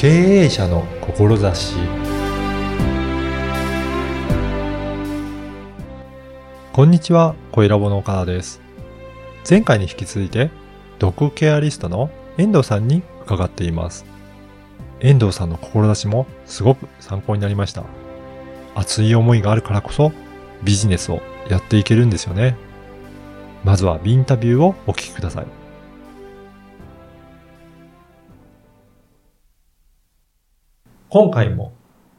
経営者の志こんにちは、小ラボの岡田です。前回に引き続いて、ドッグケアリストの遠藤さんに伺っています。遠藤さんの志もすごく参考になりました。熱い思いがあるからこそビジネスをやっていけるんですよね。まずはインタビューをお聞きください。今回も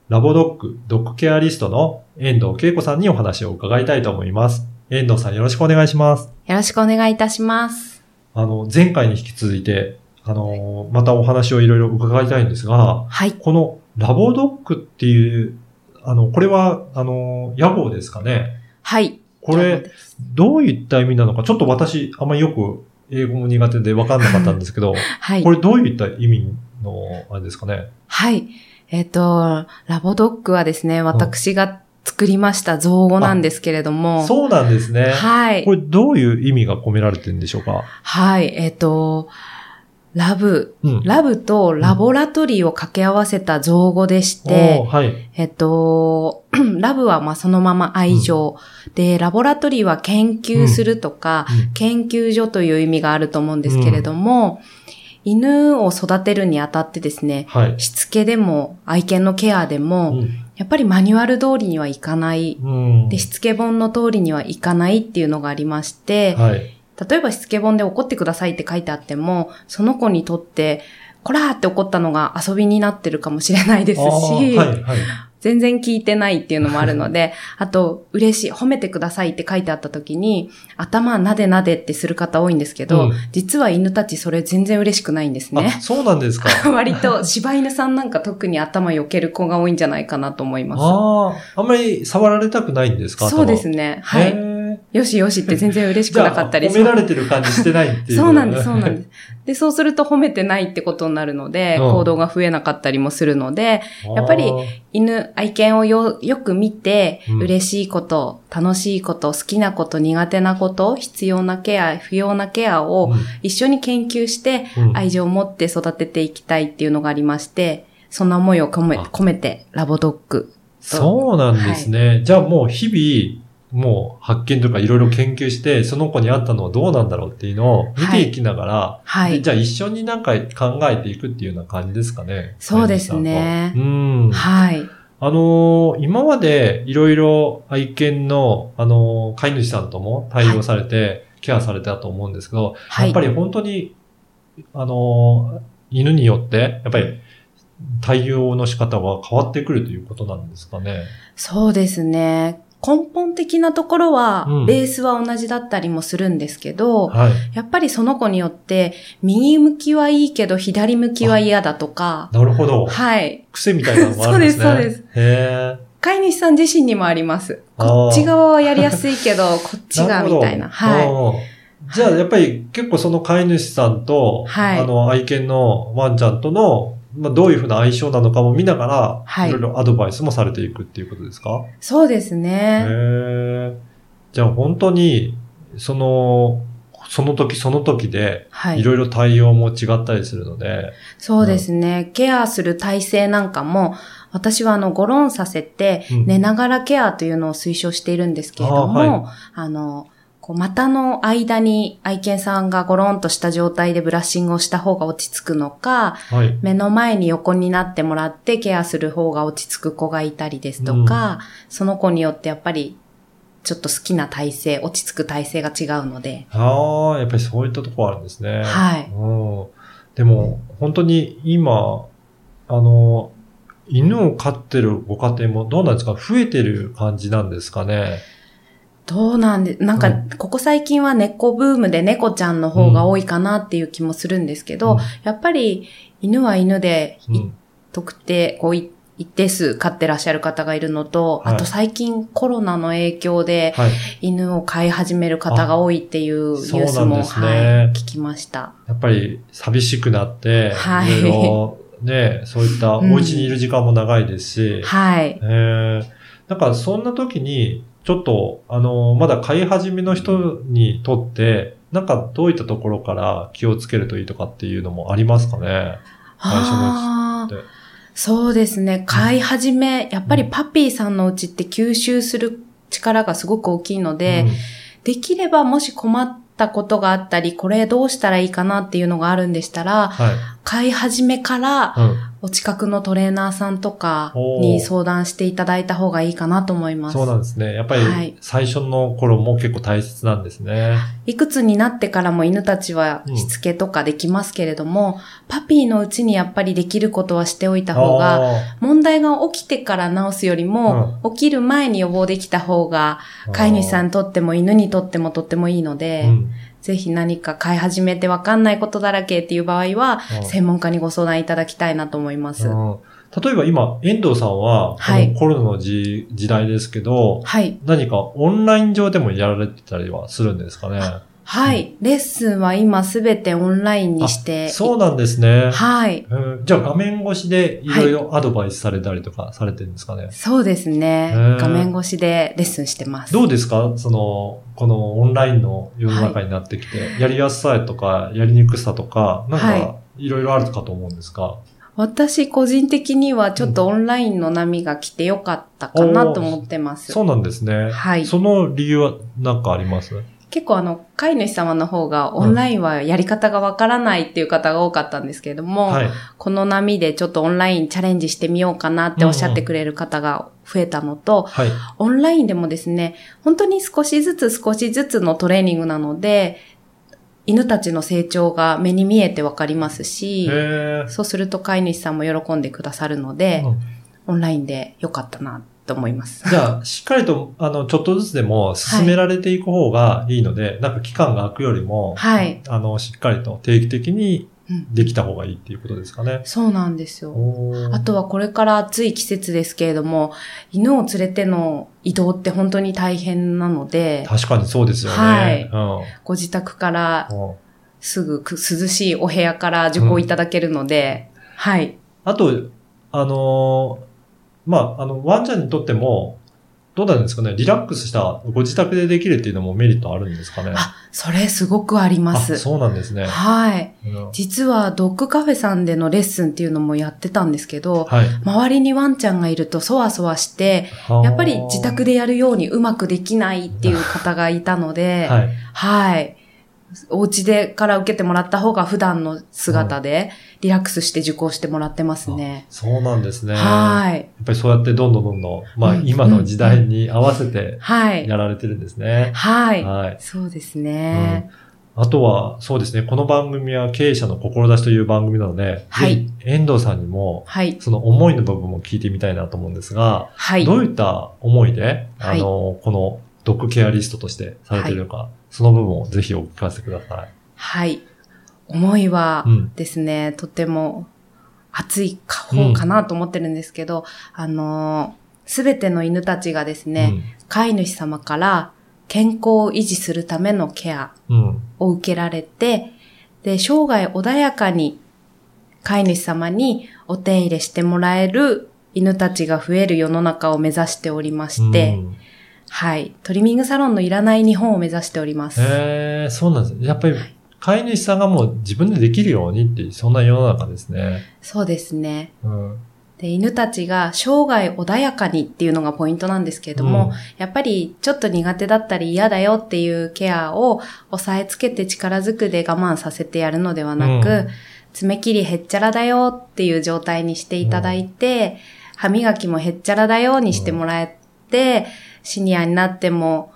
ラボドッグドッグケアリストの遠藤恵子さんにお話を伺いたいと思います。遠藤さんよろしくお願いします。よろしくお願いいたします。あの、前回に引き続いて、あの、またお話をいろいろ伺いたいんですが、はい。このラボドッグっていう、あの、これは、あの、屋号ですかね？はい。これ、どういった意味なのか、ちょっと私、あんまりよく英語も苦手で分かんなかったんですけど、はいこ。れどういった意味の、あれですかね？はい。えっ、と、ラボドッグはですね、私が作りました造語なんですけれども。そうなんですね。はいこ。れどういう意味が込められてるんでしょうか？はい。えっ、と、ラブ、うん。ラブとラボラトリーを掛け合わせた造語でしおてー、はい。えっと、ラブはまあそのまま愛情、で、ラボラトリーは研究するとか、うん研究所という意味があると思うんですけれども、犬を育てるにあたってですね、はい。しつけでも愛犬のケアでも、うんやっぱりマニュアル通りにはいかない。うん。で、しつけ本の通りにはいかないっていうのがありまして、はい。例えばしつけ本で怒ってくださいって書いてあっても、その子にとって、こらーって怒ったのが遊びになってるかもしれないですあし、ーはい、はい。全然聞いてないっていうのもあるので、あと、嬉しい、褒めてくださいって書いてあった時に、頭なでなでってする方多いんですけど、うん実は犬たちそれ全然嬉しくないんですねあ、。そうなんですか。割と柴犬さんなんか特に頭避ける子が多いんじゃないかなと思いまああ、あんまり触られたくないんですかす。そうですね。ね。はい。よしよしって全然嬉しくなかったり褒められてる感じしてないっていう。そうなんです、そうなんです。で、そうすると褒めてないってことになるので、うん行動が増えなかったりもするので、やっぱり犬、愛犬をよ、よく見て、うん嬉しいこと、楽しいこと、好きなこと、苦手なこと、必要なケア、不要なケアを一緒に研究して、愛情を持って育てていきたいっていうのがありまして、そんな思いを込めあ込めて、ラボドッグ。そうなんですね。じゃあもう日々、もう発見とかいろいろ研究して、その子に合ったのはどうなんだろうっていうのを見ていきながら、はい。でじゃあ一緒になんか考えていくっていうような感じですかね。そうですねうん。はい。あのー今までいろいろ愛犬の、あのー飼い主さんとも対応されて、ケアされたと思うんですけど、はい。やっぱり本当に、あのー犬によって、やっぱり対応の仕方は変わってくるということなんですかね。そうですね。根本的なところは、うんベースは同じだったりもするんですけど、はい。やっぱりその子によって、右向きはいいけど、左向きは嫌だとか、なるほど。はい。癖みたいなのもあるんですね。そうですそうへ飼い主さん自身にもあります。こっち側はやりやすいけど、こっーちが、みたいな。い。はじゃあ、やっぱり結構その飼い主さんと、はいあの、愛犬のワンちゃんとの、まあ、どういうふうな相性なのかも見ながら、はいいろいろアドバイスもされていくっていうことですか？い。そうですへね。え。じゃあ本当に、その、その時その時で、はいい。ろいろ対応も違ったりするので、そうですね。ケアする体制なんかも、私はあの、ゴロンさせて、うん寝ながらケアというのを推奨しているんですけれども、あーはあの、こう股の間に愛犬さんがゴロンとした状態でブラッシングをした方が落ち着くのか、はい。目の前に横になってもらってケアする方が落ち着く子がいたりですとか、その子によってやっぱりちょっと好きな体勢、落ち着く体勢が違うので、ああ、やっぱりそういったところあるんですね。はい。うん。でも、本当に今、あの、犬を飼ってるご家庭もどうなんですか？増えてる感じなんですかね？どうなんで、なんかうん、ここ最近は猫ブームで猫ちゃんの方が多いかなっていう気もするんですけど、うんやっぱり犬は犬で、いうん。特定、こうい一定数飼ってらっしゃる方がいるのと、はいあと最近コロナの影響ではい。犬を飼い始める方が多いっていうニュースも、ですねはい、聞きました。やっぱり寂しくなって、はいいろいろね、そういったおうん家にいる時間も長いですし、はい。えー、なんかそんな時に、ちょっと、あの、まだ飼い始めの人にとって、なんかどういったところから気をつけるといいとかっていうのもありますかね？最初のって。そうですね。飼い始め、やっぱりパピーさんのうちって吸収する力がすごく大きいので、できればもし困ったことがあったり、これどうしたらいいかなっていうのがあるんでしたら、はい。飼い始めからうん。お近くのトレーナーさんとかに相談していただいた方がいいかなと思います。そうなんですね。やっぱりはい最初の頃も結構大切なんですね。いくつになってからも犬たちはしつけとかできますけれども、パピーのうちにやっぱりできることはしておいた方が、あ問題が起きてから治すよりも、起きる前に予防できた方が、ー飼い主さんにとっても犬にとってもとってもいいので、うんぜひ何か飼い始めてわかんないことだらけっていう場合は、うん専門家にご相談いただきたいなと思います。うん例えば今、遠藤さんは、コロナの時時代ですけど、はい。何かオンライン上でもやられてたりはするんですかね？はい。レッスンは今すべてオンラインにして。そうなんですね。はい。うんじゃあ画面越しでいろいろアドバイスされたりとかされてるんですかね？そうですね。画面越しでレッスンしてます。どうですか？その、このオンラインの世の中になってきて、やりやすさとか、やりにくさとか、なんかは、いろいろあるかと思うんですが。私個人的にはちょっとオンラインの波が来てよかったかなと思ってます。そうなんですね。はいその理由は何かあります？結構あの、飼い主様の方がオンラインはやり方がわからないっていう方が多かったんですけれども、はい。この波でちょっとオンラインチャレンジしてみようかなっておっしゃってくれる方が増えたのと、はい。オンラインでもですね、本当に少しずつ少しずつのトレーニングなので、犬たちの成長が目に見えてわかりますし、へそうすると飼い主さんも喜んでくださるので、うんオンラインでよかったなと思います。じゃあ、しっかりと、あの、ちょっとずつでも進められていく方がいいので、なんか期間が空くよりも、はい。あの、しっかりと定期的にうんできた方がいいっていうことですかね。そうなんですよ。あとはこれから暑い季節ですけれども、犬を連れての移動って本当に大変なので、確かにそうですよね。はいうんご自宅からうんすぐく涼しいお部屋から受講いただけるので、はい。あと、あのーまあ、あの、ワンちゃんにとっても、どうなんですかねリラックスしたご自宅でできるっていうのもメリットあるんですかねあ、それすごくありまあす。そうなんですね。はい。うん実はドッグカフェさんでのレッスンっていうのもやってたんですけど、はい。周りにワンちゃんがいるとそわそわして、やっぱり自宅で、でやるようにうまくできないっていう方がいたので、はい。はい。お家でから受けてもらった方が普段の姿でリラックスして受講してもらってますね。そうなんですね。やはい。っぱりそうやってどんどんどんどん、まあ、うん今の時代に合わせてはい。やられてるんですね。はい。はい。そうですね。あとは、そうですね。この番組は経営者の志という番組なので、はい遠藤さんにも、はい。その思いの部分も聞いてみたいなと思うんですが、はい。どういった思いで、はいあの、このドッグケアリストとしてされているのか、その部分をぜひお聞かせください。はい。思いはうんですね、とても熱い方かなと思ってるんですけど、あのすべての犬たちがですね、飼い主様から健康を維持するためのケアうん。うん。を受けられて、で、生涯穏やかに飼い主様にお手入れしてもらえる犬たちが増える世の中を目指しておりまして、うんはい。トリミングサロンのいらない日本を目指しております。へえそうなんですね。やっぱりはい、飼い主さんがもう自分でできるようにってそんな世の中ですね。そうですね。うん。で、犬たちが生涯穏やかにっていうのがポイントなんですけれども、うんやっぱりちょっと苦手だったり嫌だよっていうケアを押さえつけて力ずくで我慢させてやるのではなく、うん爪切りへっちゃらだよっていう状態にしていただいて、歯磨きもへっちゃらだよにしてもらえて、シニアになっても、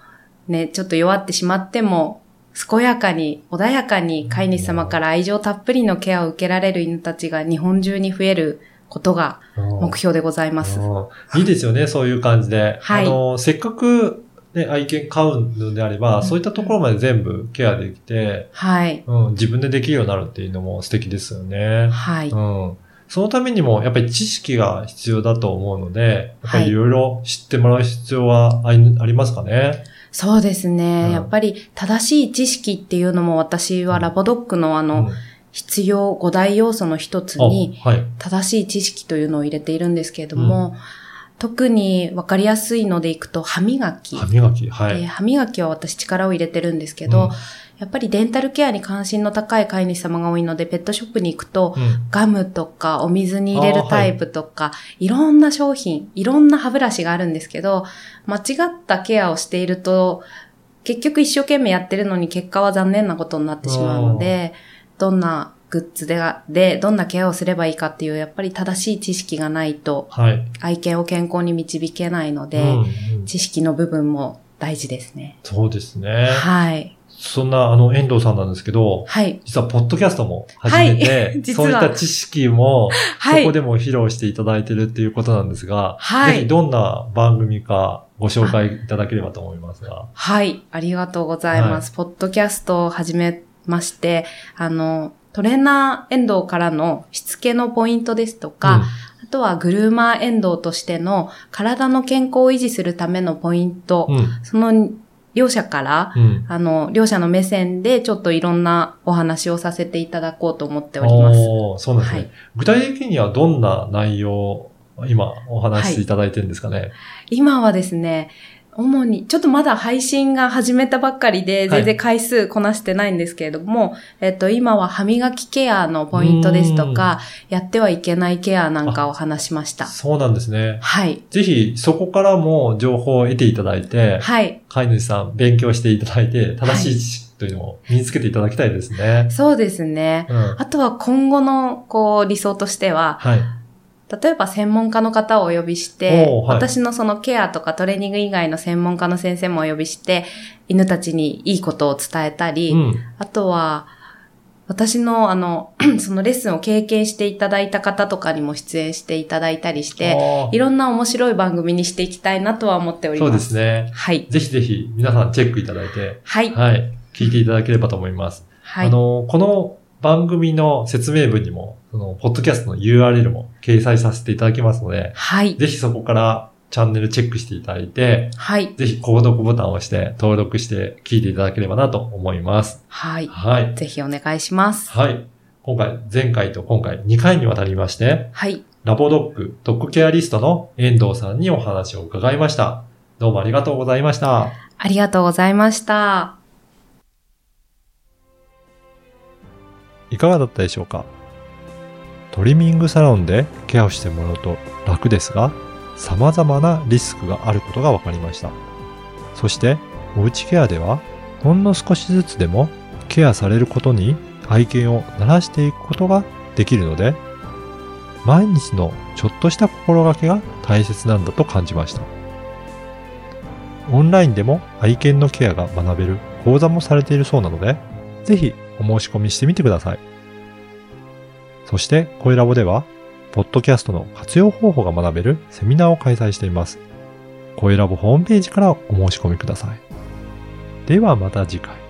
ね、ちょっと弱ってしまっても、健やかに、穏やかに飼い主様から愛情たっぷりのケアを受けられる犬たちが日本中に増えることが目標でございます。うんいいですよね、そういう感じで。はいあの、せっかく、ね、愛犬飼うのであれば、うんそういったところまで全部ケアできて、はい。うん、自分でできるようになるっていうのも素敵ですよね。はい。うん。そのためにも、やっぱり知識が必要だと思うので、やっぱはいりいろいろ知ってもらう必要はありありますかね？そうですね、うんやっぱり正しい知識っていうのも私はラボドッグのあの、うん必要5大要素の一つに。正しい知識というのを入れているんですけれども、特にわかりやすいのでいくと歯磨き。歯磨き。はい。で歯磨きは私力を入れてるんですけど、うんやっぱりデンタルケアに関心の高い飼い主様が多いので、ペットショップに行くと、うん。ガムとかお水に入れるタイプとか、い、ろんな商品、いろんな歯ブラシがあるんですけど、間違ったケアをしていると、結局一生懸命やってるのに結果は残念なことになってしまうので、どんなグッズでがで、どんなケアをすればいいかっていう、やっぱり正しい知識がないと、はい。愛犬を健康に導けないので、うんうん知識の部分も大事ですね。そうですね。はい。そんな、あの、遠藤さんなんですけど、はい。実は、ポッドキャストも始めて、はい そういった知識も、はい。そこでも披露していただいてるっていうことなんですが、はいぜひどんな番組かご紹介いただければと思いますが。はい、ありがとうございます。ポッドキャストを始めまして、あの、トレーナー遠藤からのしつけのポイントですとか、あとはグルーマー遠藤としての体の健康を維持するためのポイント、うん、うん、その両者から、うん。あの、両者の目線でちょっといろんなお話をさせていただこうと思っております。そうなんですね、はい具体的にはどんな内容、今お話しいただいてるんですかね？今はですね、主に、ちょっとまだ配信が始めたばっかりで、全然回数こなしてないんですけれども、えっと、今は歯磨きケアのポイントですとか、やってはいけないケアなんかを話しました。そうなんですね。はい。ぜひ、そこからも情報を得ていただいて、はい。飼い主さん勉強していただいて、正しい知識というのを身につけていただきたいですね。そうですね。うん。あとは今後の、こう、理想としては、はい。例えば専門家の方をお呼びして、はい私のそのケアとかトレーニング以外の専門家の先生もお呼びして、犬たちにいいことを伝えたり、うん。あとは、私のあの、そのレッスンを経験していただいた方とかにも出演していただいたりして、いろんな面白い番組にしていきたいなとは思っております。そうですね。はい。ぜひぜひ皆さんチェックいただいて、はい。はい。聞いていただければと思います。はい。あの、この番組の説明文にも、その、ポッドキャストの URL も掲載させていただきますので、はい。ぜひそこからチャンネルチェックしていただいて、はい。ぜひ購読ボタンを押して登録して聞いていただければなと思います。はい。はい。ぜひお願いします。はい。今回、前回と今回2回にわたりまして、はい。ラボドッグ、ドッグケアリストの遠藤さんにお話を伺いました。どうもありがとうございました。ありがとうございました。いかがだったでしょうか？トリミングサロンでケアをしてもらうと楽ですが、様々なリスクがあることが分かりました。そして、おうちケアでは、ほんの少しずつでもケアされることに愛犬を慣らしていくことができるので、毎日のちょっとした心がけが大切なんだと感じました。オンラインでも愛犬のケアが学べる講座もされているそうなので、ぜひお申し込みしてみてください。そして、声ラボでは、ポッドキャストの活用方法が学べるセミナーを開催しています。声ラボホームページからお申し込みください。ではまた次回。